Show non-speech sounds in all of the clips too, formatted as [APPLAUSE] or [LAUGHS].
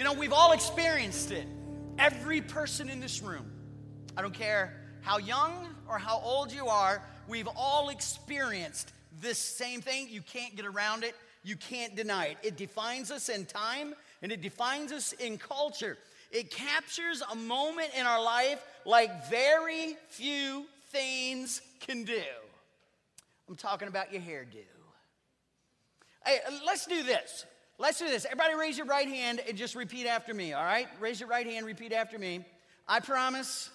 You know, we've all experienced it. Every person in this room, I don't care how young or how old you are, we've all experienced this same thing. You can't get around it, you can't deny it. It defines us in time and it defines us in culture. It captures a moment in our life like very few things can do. I'm talking about your hairdo. Hey, let's do this. Let's do this. Everybody raise your right hand and just repeat after me, all right? Raise your right hand, repeat after me. I promise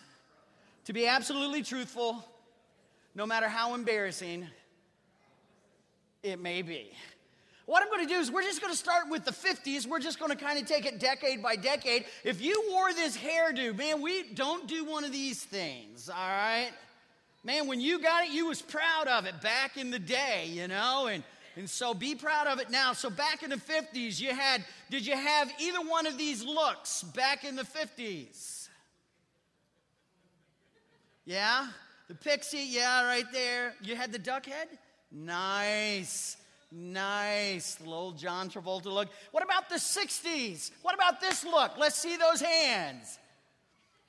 to be absolutely truthful, no matter how embarrassing it may be. What I'm to do is we're just to start with the 50s. We're just to kind of take it decade by decade. If you wore this hairdo, man, we don't do one of these things, all right? Man, when you got it, you was proud of it back in the day, you know, and and so be proud of it now. So back in the 50s, you had, did you have either one of these looks back in the 50s? Yeah? The pixie, yeah, right there. You had the duck head? Nice. Nice. Little John Travolta look. What about the 60s? What about this look? Let's see those hands.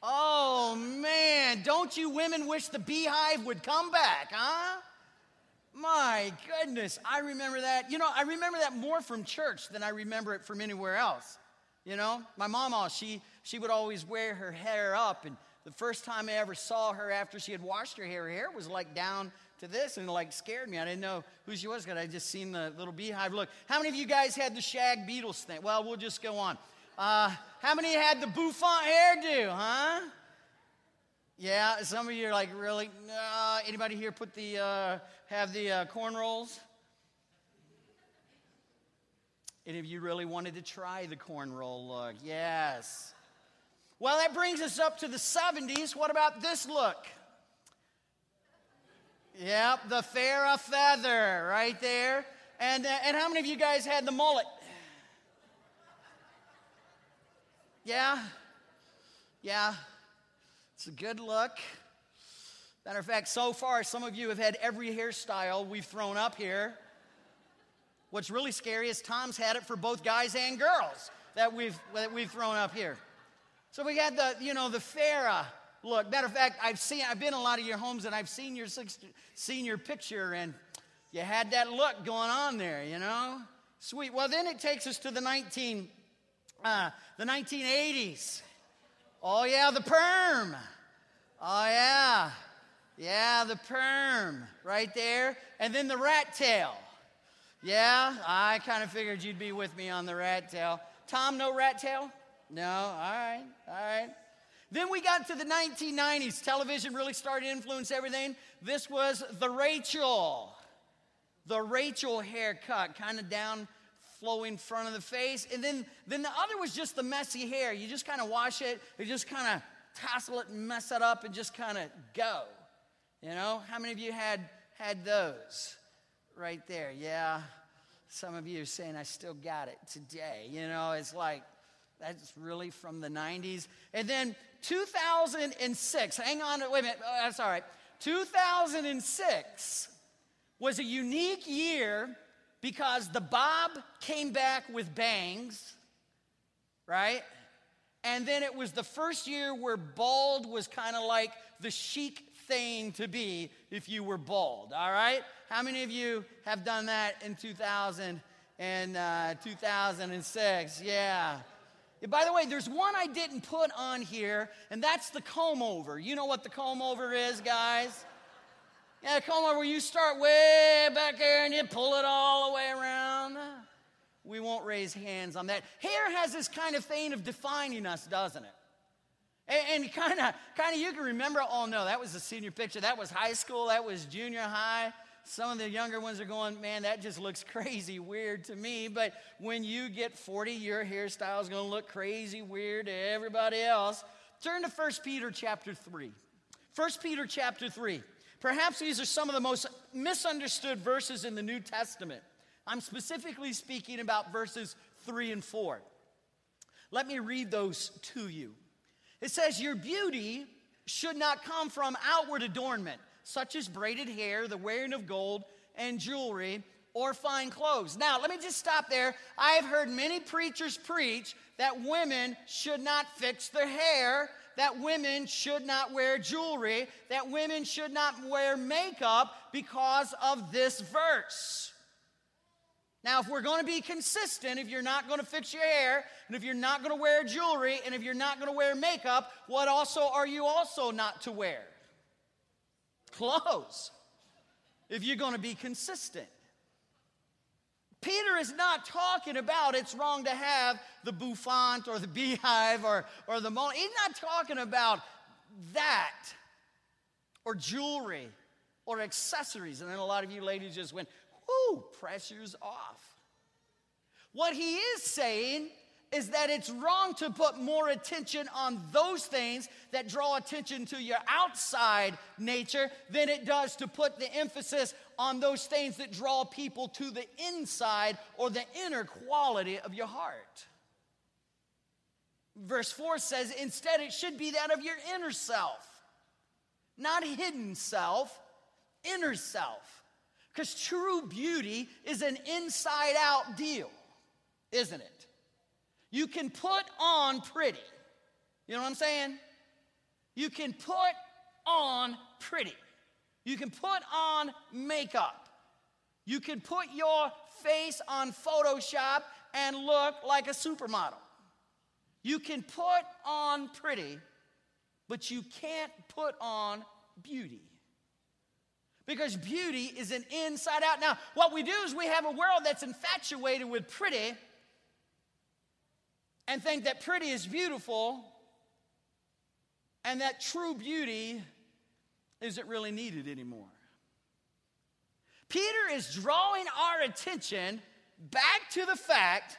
Oh, man. Don't you women wish the beehive would come back, huh? My goodness, I remember that. You know, I remember that more from church than I remember it from anywhere else. You know, my mama, she she would always wear her hair up, and the first time I ever saw her after she had washed her hair, her hair was like down to this, and like scared me. I didn't know who she was because I just seen the little beehive look. How many of you guys had the shag Beatles thing? Well, we'll just go on. Uh, how many had the bouffant hairdo? Yeah, some of you are like, really? Anybody here put the uh, have the uh, cornrows? Any of you really wanted to try the cornrow look? Yes. Well, that brings us up to the 70s. What about this look? Yep, the fair Farrah feather right there. And, uh, and how many of you guys had the mullet? Yeah? Yeah. It's a good look. Matter of fact, so far, some of you have had every hairstyle we've thrown up here. What's really scary is Tom's had it for both guys and girls that we've, that we've thrown up here. So we got the, you know, the Farrah look. Matter of fact, I've seen, I've been in a lot of your homes and I've seen your, seen your picture and you had that look going on there, you know? Sweet. Well, then it takes us to the 19, uh, the 1980s. Oh, yeah, the perm. Oh, yeah. Yeah, the perm right there. And then the rat tail. Yeah, I kind of figured you'd be with me on the rat tail. Tom, no rat tail? No, all right, all right. Then we got to the 1990s. Television really started to influence everything. This was the Rachel. The Rachel haircut, kind of down flowing front of the face. And then, then the other was just the messy hair. You just kind of wash it, you just kind of tassel it and mess it up and just kind of go. You know, how many of you had had those right there? Yeah. Some of you are saying, I still got it today. You know, it's like, that's really from the 90s. And then 2006, hang on, wait a minute, oh, that's all right. 2006 was a unique year because the bob came back with bangs, right? And then it was the first year where bald was kind of like the chic thing to be if you were bald, all right? How many of you have done that in 2000 and uh, 2006? Yeah. yeah. By the way, there's one I didn't put on here, and that's the comb over. You know what the comb over is, guys? Yeah, come where you start way back there and you pull it all the way around. We won't raise hands on that. Hair has this kind of thing of defining us, doesn't it? And kind of, kind of, you can remember. Oh no, that was a senior picture. That was high school. That was junior high. Some of the younger ones are going, man, that just looks [LAUGHS] crazy weird to me. But when you get 40, your hairstyle is going to look crazy weird to everybody else. Turn to 1 Peter chapter 3. 1 Peter chapter 3. Perhaps these are some of the most misunderstood verses in the New Testament. I'm specifically speaking about verses 3 and 4. Let me read those to you. It says, Your beauty should not come from outward adornment, such as braided hair, the wearing of gold, and jewelry, or fine clothes. Now, let me just stop there. I have heard many preachers preach that women should not fix their hair, that women should not wear jewelry, that women should not wear makeup because of this verse. Now, if we're going to be consistent, if you're not going to fix your hair, and if you're not going to wear jewelry, and if you're not going to wear makeup, what also are you also not to wear? Clothes. If you're going to be consistent. Peter is not talking about it's wrong to have the bouffant or the beehive or, or the mole. He's not talking about that or jewelry or accessories. And then a lot of you ladies just went, whoo, pressure's off. What he is saying is that it's wrong to put more attention on those things that draw attention to your outside nature than it does to put the emphasis on those things that draw people to the inside or the inner quality of your heart. Verse 4 says, instead, it should be that of your inner self, not hidden self, inner self. Because true beauty is an inside out deal, isn't it? You can put on pretty. You know what I'm saying? You can put on pretty. You can put on makeup. You can put your face on Photoshop and look like a supermodel. You can put on pretty, but you can't put on beauty. Because beauty is an inside out. Now, what we do is we have a world that's infatuated with pretty and think that pretty is beautiful and that true beauty isn't really needed anymore. Peter is drawing our attention back to the fact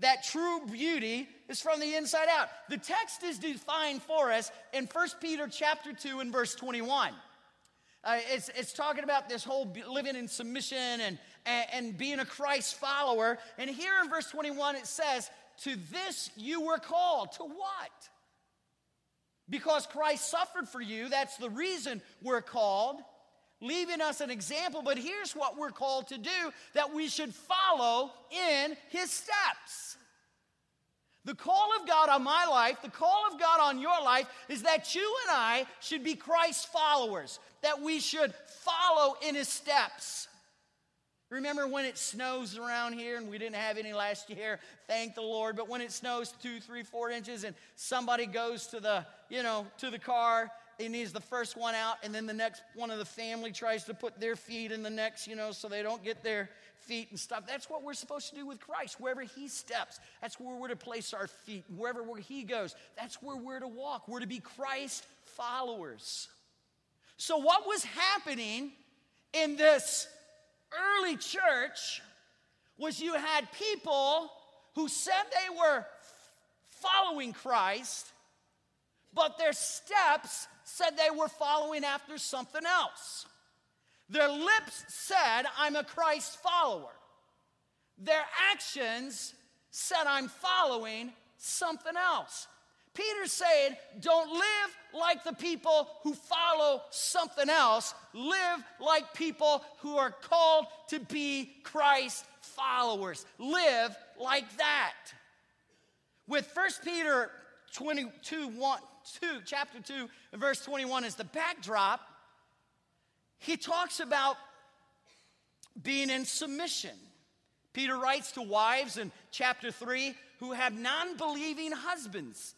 that true beauty is from the inside out. The text is defined for us in 1 Peter chapter 2 and verse 21. Uh, it's, it's talking about this whole living in submission and, and, and being a Christ follower. And here in verse 21 it says, To this you were called. To what? Because Christ suffered for you, that's the reason we're called, leaving us an example. But here's what we're called to do that we should follow in his steps. The call of God on my life, the call of God on your life is that you and I should be Christ's followers, that we should follow in his steps. Remember when it snows around here and we didn't have any last year? Thank the Lord. But when it snows two, three, four inches and somebody goes to the, you know, to the car and he's the first one out, and then the next one of the family tries to put their feet in the next, you know, so they don't get their feet and stuff. That's what we're supposed to do with Christ. Wherever he steps, that's where we're to place our feet. Wherever where he goes, that's where we're to walk. We're to be Christ followers. So, what was happening in this early church was you had people who said they were following Christ, but their steps said they were following after something else. Their lips said, I'm a Christ follower. Their actions said, I'm following something else. Peter's saying, don't live like the people who follow something else. Live like people who are called to be Christ followers. Live like that. With 1 Peter 22, 1, 2, chapter 2, verse 21 as the backdrop, he talks about being in submission. Peter writes to wives in chapter 3 who have non believing husbands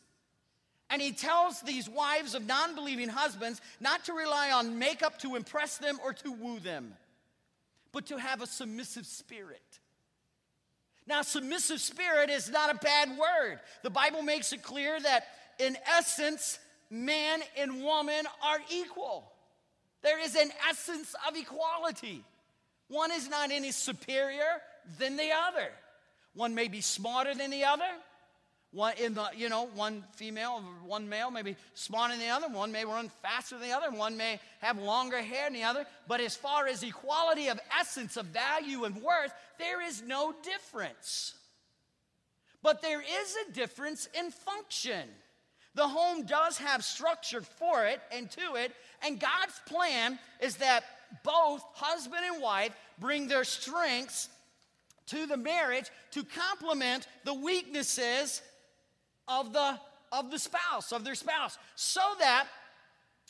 and he tells these wives of non believing husbands not to rely on makeup to impress them or to woo them, but to have a submissive spirit. Now, submissive spirit is not a bad word. The Bible makes it clear that, in essence, man and woman are equal. There is an essence of equality. One is not any superior than the other. One may be smarter than the other. One in the, you know, one female, one male may be smarter than the other, one may run faster than the other, one may have longer hair than the other. But as far as equality of essence, of value and worth, there is no difference. But there is a difference in function. The home does have structure for it and to it, and God's plan is that both husband and wife bring their strengths to the marriage to complement the weaknesses of the of the spouse of their spouse so that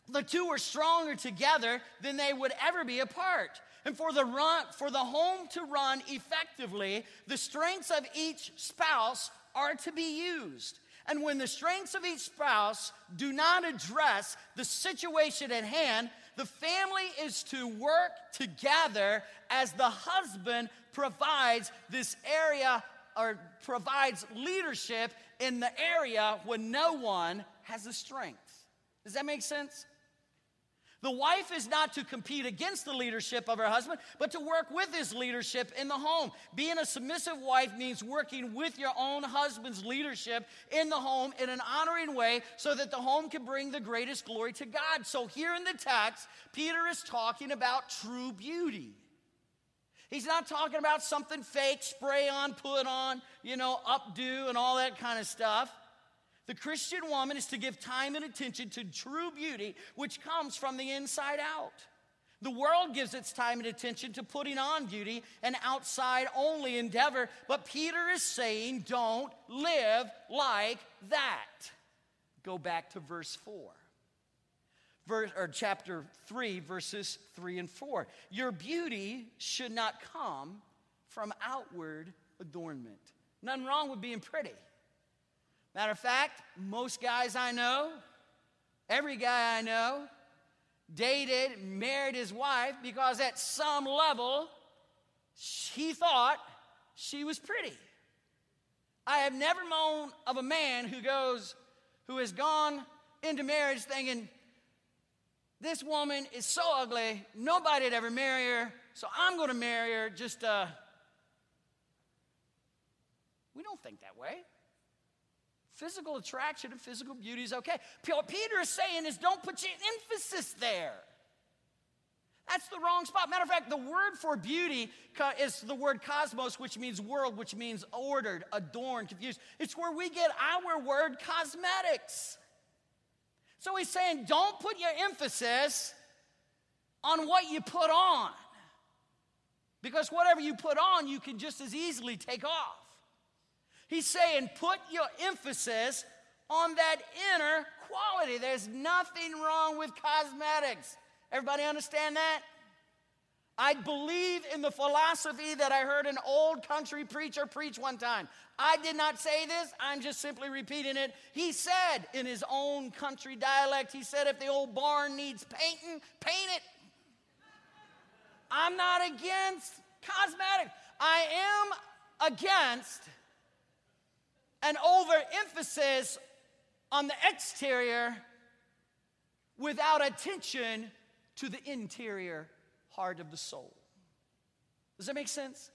the two are stronger together than they would ever be apart. And for the run for the home to run effectively the strengths of each spouse are to be used. And when the strengths of each spouse do not address the situation at hand the family is to work together as the husband provides this area or provides leadership in the area when no one has the strength. Does that make sense? The wife is not to compete against the leadership of her husband, but to work with his leadership in the home. Being a submissive wife means working with your own husband's leadership in the home in an honoring way so that the home can bring the greatest glory to God. So, here in the text, Peter is talking about true beauty. He's not talking about something fake, spray on, put on, you know, updo, and all that kind of stuff. The Christian woman is to give time and attention to true beauty, which comes from the inside out. The world gives its time and attention to putting on beauty, an outside only endeavor, but Peter is saying, don't live like that. Go back to verse 4. Verse, or chapter 3, verses 3 and 4. Your beauty should not come from outward adornment. Nothing wrong with being pretty. Matter of fact, most guys I know, every guy I know, dated, married his wife because at some level he thought she was pretty. I have never known of a man who goes, who has gone into marriage thinking, this woman is so ugly, nobody'd ever marry her, so I'm going to marry her just, uh, we don't think that way. Physical attraction and physical beauty is okay. What Peter is saying is don't put your emphasis there. That's the wrong spot. Matter of fact, the word for beauty is the word cosmos, which means world, which means ordered, adorned, confused. It's where we get our word cosmetics. So he's saying don't put your emphasis on what you put on. Because whatever you put on, you can just as easily take off. He's saying, put your emphasis on that inner quality. There's nothing wrong with cosmetics. Everybody understand that? I believe in the philosophy that I heard an old country preacher preach one time. I did not say this, I'm just simply repeating it. He said in his own country dialect, he said, if the old barn needs painting, paint it. I'm not against cosmetic. I am against an overemphasis on the exterior without attention to the interior heart of the soul. Does that make sense?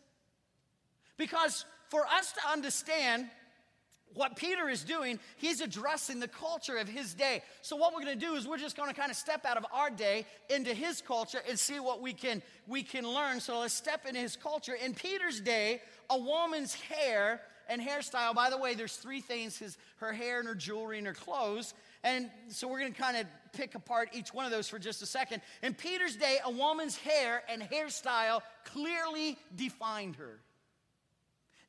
Because for us to understand what Peter is doing, he's addressing the culture of his day. So what we're going to do is we're just going to kind of step out of our day into his culture and see what we can we can learn. So let's step into his culture. In Peter's day, a woman's hair and hairstyle. By the way, there's three things: his, her hair and her jewelry and her clothes. And so we're going to kind of pick apart each one of those for just a second. In Peter's day, a woman's hair and hairstyle clearly defined her.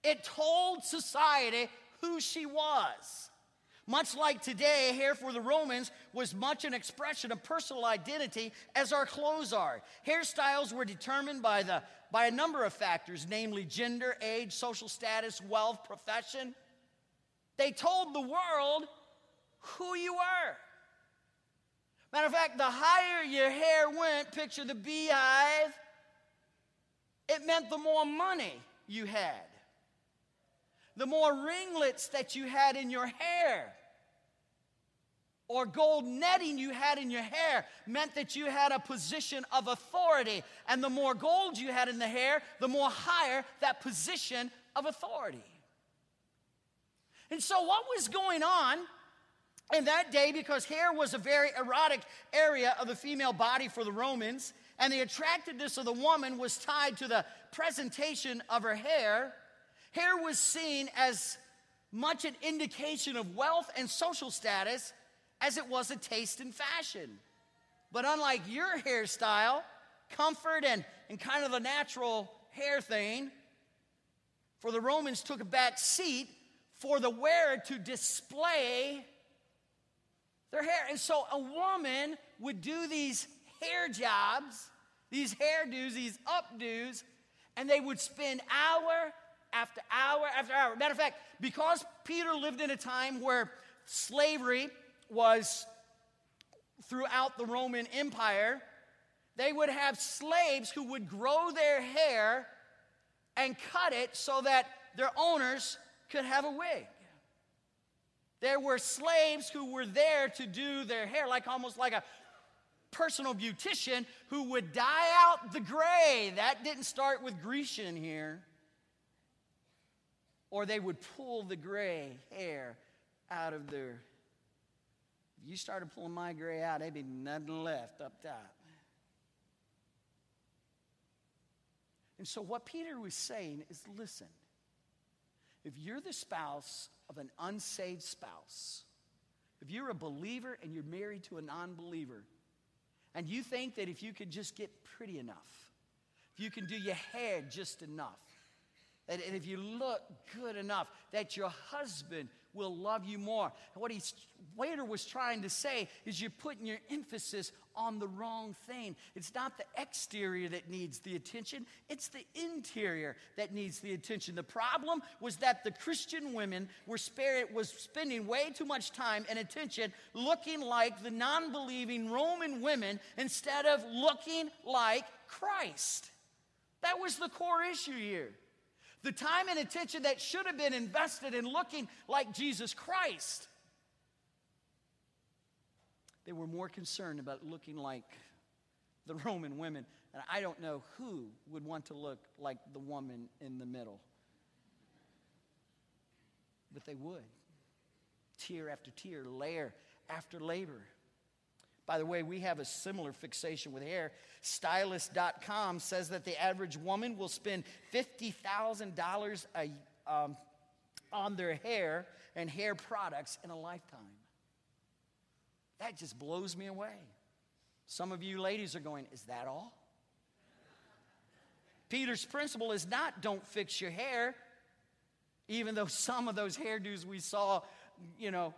It told society who she was. Much like today, hair for the Romans was much an expression of personal identity as our clothes are. Hairstyles were determined by the by a number of factors, namely gender, age, social status, wealth, profession. They told the world who you were. Matter of fact, the higher your hair went, picture the beehive, it meant the more money you had. The more ringlets that you had in your hair or gold netting you had in your hair meant that you had a position of authority. And the more gold you had in the hair, the more higher that position of authority. And so, what was going on in that day, because hair was a very erotic area of the female body for the Romans, and the attractiveness of the woman was tied to the presentation of her hair, hair was seen as much an indication of wealth and social status as it was a taste in fashion. But unlike your hairstyle, comfort and, and kind of a natural hair thing, for the Romans took a back seat for the wearer to display their hair. And so a woman would do these hair jobs, these hairdos, these updos, and they would spend hour after hour after hour. Matter of fact, because Peter lived in a time where slavery was throughout the Roman Empire, they would have slaves who would grow their hair and cut it so that their owners could have a wig. There were slaves who were there to do their hair, like almost like a personal beautician who would dye out the gray. That didn't start with Grecian here. Or they would pull the gray hair out of their. If you started pulling my gray out, there'd be nothing left up top. And so, what Peter was saying is listen, if you're the spouse of an unsaved spouse, if you're a believer and you're married to a non believer, and you think that if you could just get pretty enough, if you can do your hair just enough, and if you look good enough, that your husband will love you more. And what he's waiter was trying to say is you're putting your emphasis on the wrong thing. It's not the exterior that needs the attention, it's the interior that needs the attention. The problem was that the Christian women were spare, was spending way too much time and attention looking like the non-believing Roman women instead of looking like Christ. That was the core issue here. The time and attention that should have been invested in looking like Jesus Christ. They were more concerned about looking like the Roman women. And I don't know who would want to look like the woman in the middle. But they would. Tier after tier, layer after labor. By the way, we have a similar fixation with hair. Stylist.com says that the average woman will spend $50,000 um, on their hair and hair products in a lifetime. That just blows me away. Some of you ladies are going, Is that all? Peter's principle is not don't fix your hair, even though some of those hairdos we saw, you know,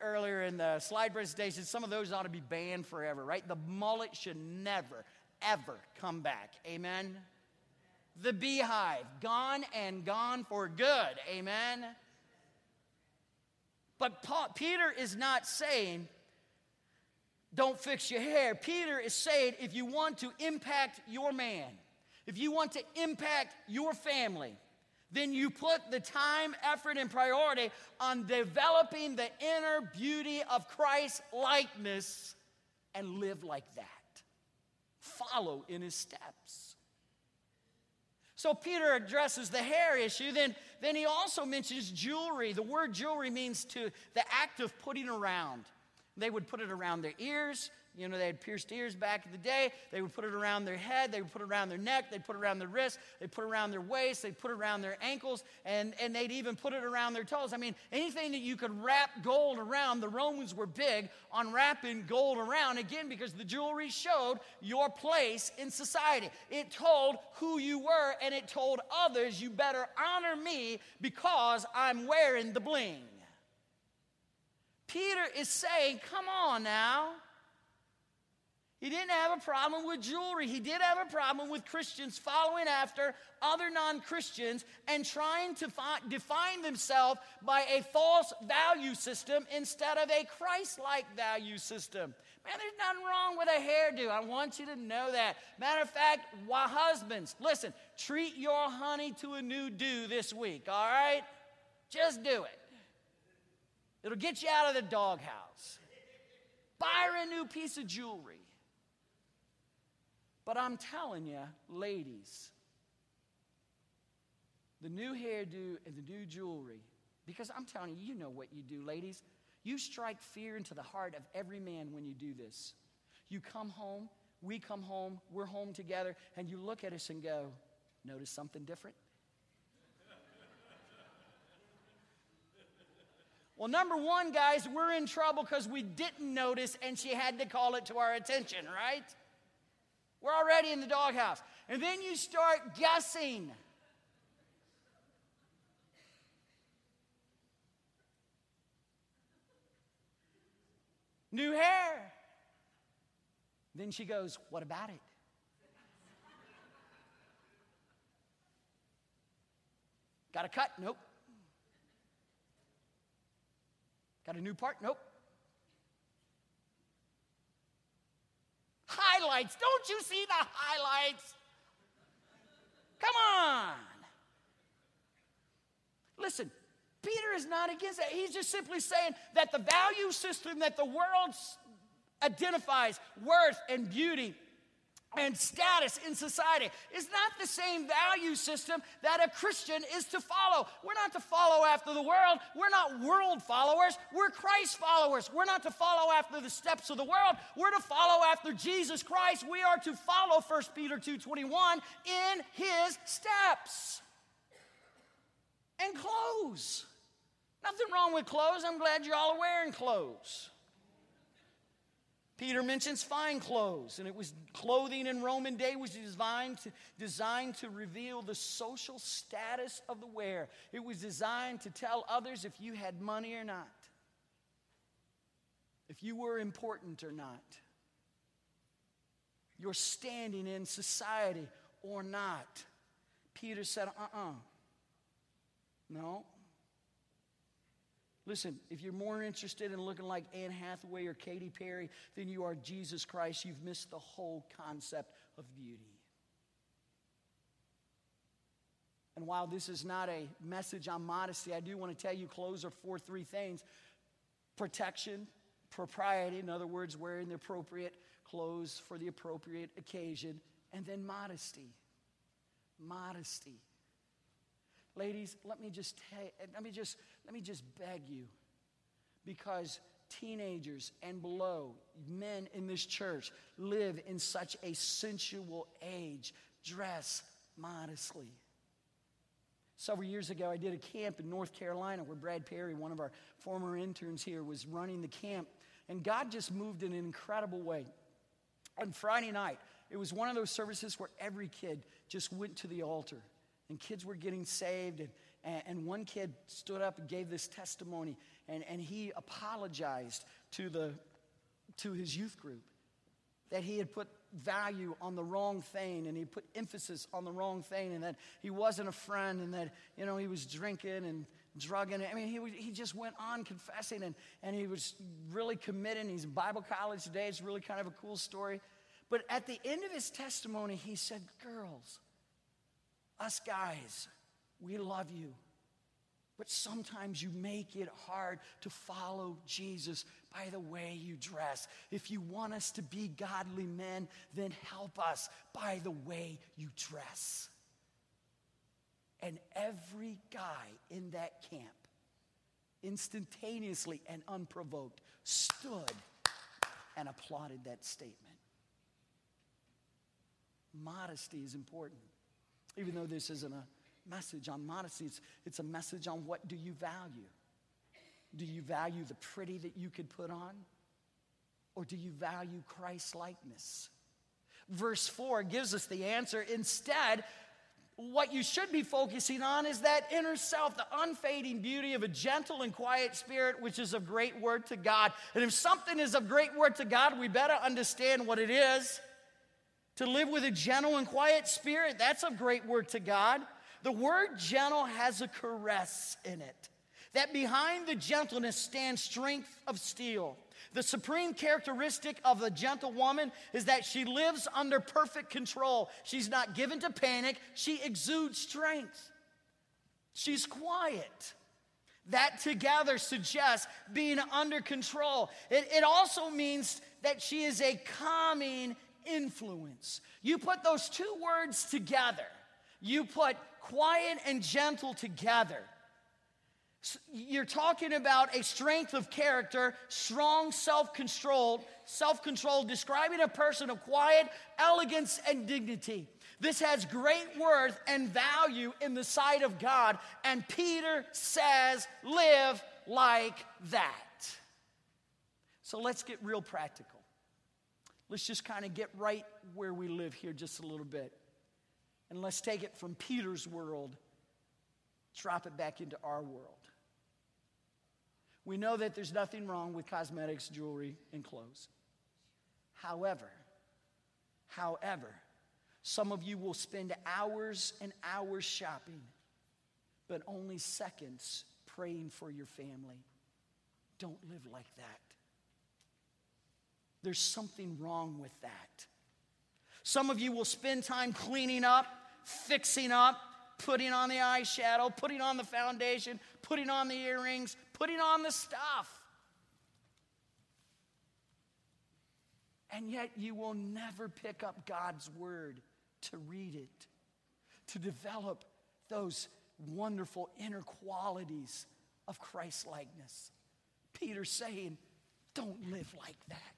earlier in the slide presentation, some of those ought to be banned forever, right? The mullet should never, ever come back. Amen? The beehive, gone and gone for good. Amen? But Paul, Peter is not saying, don't fix your hair. Peter is saying, if you want to impact your man, if you want to impact your family, then you put the time, effort, and priority on developing the inner beauty of Christ's likeness and live like that. Follow in his steps. So Peter addresses the hair issue. Then, then he also mentions jewelry. The word jewelry means to the act of putting around. They would put it around their ears, you know, they had pierced ears back in the day. They would put it around their head. They would put it around their neck. They'd put it around their wrist, They'd put it around their waist. They'd put it around their ankles. And, and they'd even put it around their toes. I mean, anything that you could wrap gold around, the Romans were big on wrapping gold around. Again, because the jewelry showed your place in society. It told who you were, and it told others, you better honor me because I'm wearing the bling. Peter is saying, come on now. He didn't have a problem with jewelry. He did have a problem with Christians following after other non Christians and trying to define themselves by a false value system instead of a Christ like value system. Man, there's nothing wrong with a hairdo. I want you to know that. Matter of fact, why husbands, listen, treat your honey to a new do this week, all right? Just do it. It'll get you out of the doghouse. Buy her a new piece of jewelry. But I'm telling you, ladies, the new hairdo and the new jewelry, because I'm telling you, you know what you do, ladies. You strike fear into the heart of every man when you do this. You come home, we come home, we're home together, and you look at us and go, Notice something different? well, number one, guys, we're in trouble because we didn't notice and she had to call it to our attention, right? We're already in the doghouse. And then you start guessing. New hair. Then she goes, What about it? Got a cut? Nope. Got a new part? Nope. Highlights. Don't you see the highlights? Come on. Listen, Peter is not against that. He's just simply saying that the value system that the world identifies worth and beauty and status in society is not the same value system that a Christian is to follow. We're not to follow after the world. We're not world followers. We're Christ followers. We're not to follow after the steps of the world. We're to follow after Jesus Christ. We are to follow 1 Peter 2:21 in his steps. And clothes. Nothing wrong with clothes. I'm glad you all are wearing clothes. Peter mentions fine clothes, and it was clothing in Roman day was designed to, designed to reveal the social status of the wearer. It was designed to tell others if you had money or not, if you were important or not, your standing in society or not. Peter said, uh uh-uh. uh No, Listen, if you're more interested in looking like Anne Hathaway or Katy Perry than you are Jesus Christ, you've missed the whole concept of beauty. And while this is not a message on modesty, I do want to tell you clothes are for three things protection, propriety, in other words, wearing the appropriate clothes for the appropriate occasion, and then modesty. Modesty. Ladies, let me just let me just let me just beg you because teenagers and below, men in this church live in such a sensual age. Dress modestly. Several years ago, I did a camp in North Carolina where Brad Perry, one of our former interns here, was running the camp. And God just moved in an incredible way. On Friday night, it was one of those services where every kid just went to the altar and kids were getting saved. And, and one kid stood up and gave this testimony, and, and he apologized to, the, to his youth group that he had put value on the wrong thing and he put emphasis on the wrong thing and that he wasn't a friend and that you know he was drinking and drugging i mean he, he just went on confessing and, and he was really committed he's in bible college today it's really kind of a cool story but at the end of his testimony he said girls us guys, we love you. But sometimes you make it hard to follow Jesus by the way you dress. If you want us to be godly men, then help us by the way you dress. And every guy in that camp, instantaneously and unprovoked, stood and applauded that statement. Modesty is important even though this isn't a message on modesty, it's, it's a message on what do you value. Do you value the pretty that you could put on? Or do you value Christ likeness? Verse 4 gives us the answer. Instead, what you should be focusing on is that inner self, the unfading beauty of a gentle and quiet spirit, which is of great word to God. And if something is of great word to God, we better understand what it is. To live with a gentle and quiet spirit, that's a great word to God. The word gentle has a caress in it. That behind the gentleness stands strength of steel. The supreme characteristic of a gentle woman is that she lives under perfect control. She's not given to panic, she exudes strength. She's quiet. That together suggests being under control. It, it also means that she is a calming influence. You put those two words together, you put quiet and gentle together. You're talking about a strength of character, strong self control, self control, describing a person of quiet elegance and dignity. This has great worth and value in the sight of God, and Peter says, live like that. So let's get real practical. Let's just kind of get right where we live here just a little bit. And let's take it from Peter's world, drop it back into our world. We know that there's nothing wrong with cosmetics, jewelry, and clothes. However, however, some of you will spend hours and hours shopping, but only seconds praying for your family. Don't live like that. There's something wrong with that. Some of you will spend time cleaning up, fixing up, putting on the eyeshadow, putting on the foundation, putting on the earrings, putting on the stuff. And yet you will never pick up God's word to read it, to develop those wonderful inner qualities of Christ likeness. Peter's saying, don't live like that.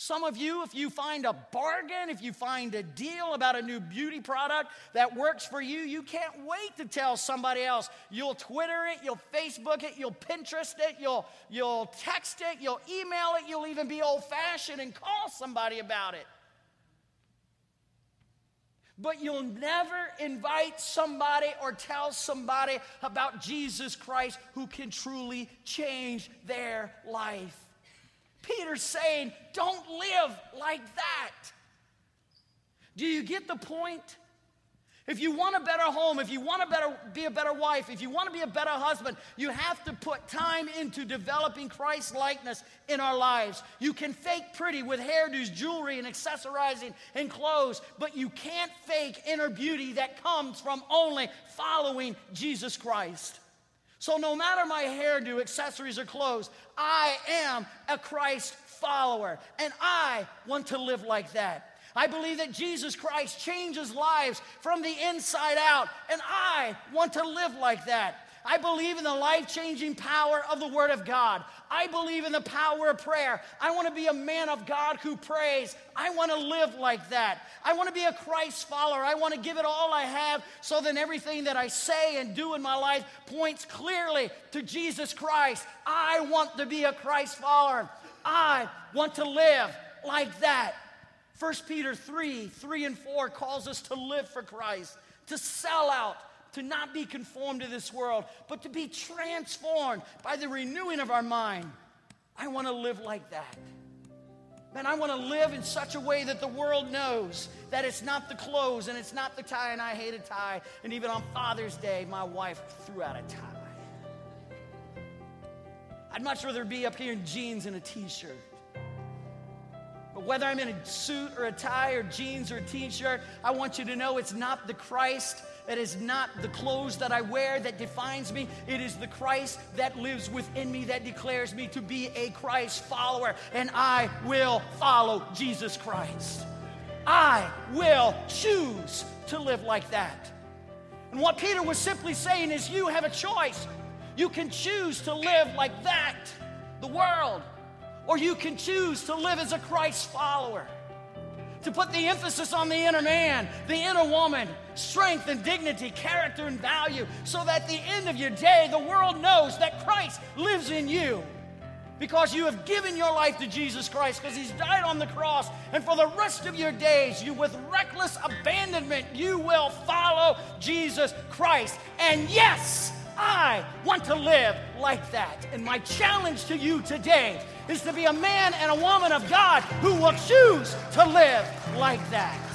Some of you, if you find a bargain, if you find a deal about a new beauty product that works for you, you can't wait to tell somebody else. You'll Twitter it, you'll Facebook it, you'll Pinterest it, you'll, you'll text it, you'll email it, you'll even be old fashioned and call somebody about it. But you'll never invite somebody or tell somebody about Jesus Christ who can truly change their life. Peter's saying, don't live like that. Do you get the point? If you want a better home, if you want to better, be a better wife, if you want to be a better husband, you have to put time into developing Christ likeness in our lives. You can fake pretty with hairdos, jewelry, and accessorizing and clothes, but you can't fake inner beauty that comes from only following Jesus Christ. So, no matter my hairdo, accessories, or clothes, I am a Christ follower, and I want to live like that. I believe that Jesus Christ changes lives from the inside out, and I want to live like that. I believe in the life changing power of the Word of God. I believe in the power of prayer. I want to be a man of God who prays. I want to live like that. I want to be a Christ follower. I want to give it all I have so that everything that I say and do in my life points clearly to Jesus Christ. I want to be a Christ follower. I want to live like that. 1 Peter 3 3 and 4 calls us to live for Christ, to sell out to not be conformed to this world, but to be transformed by the renewing of our mind. I want to live like that. Man, I want to live in such a way that the world knows that it's not the clothes and it's not the tie, and I hate a tie. And even on Father's Day, my wife threw out a tie. I'd much rather be up here in jeans and a t shirt. But whether I'm in a suit or a tie or jeans or a t shirt, I want you to know it's not the Christ it is not the clothes that I wear that defines me. It is the Christ that lives within me that declares me to be a Christ follower. And I will follow Jesus Christ. I will choose to live like that. And what Peter was simply saying is, you have a choice. You can choose to live like that, the world, or you can choose to live as a Christ follower to put the emphasis on the inner man, the inner woman, strength and dignity, character and value, so that at the end of your day, the world knows that Christ lives in you. Because you have given your life to Jesus Christ, because He's died on the cross, and for the rest of your days, you with reckless abandonment, you will follow Jesus Christ. And yes, I want to live like that. And my challenge to you today is to be a man and a woman of God who will choose to live like that.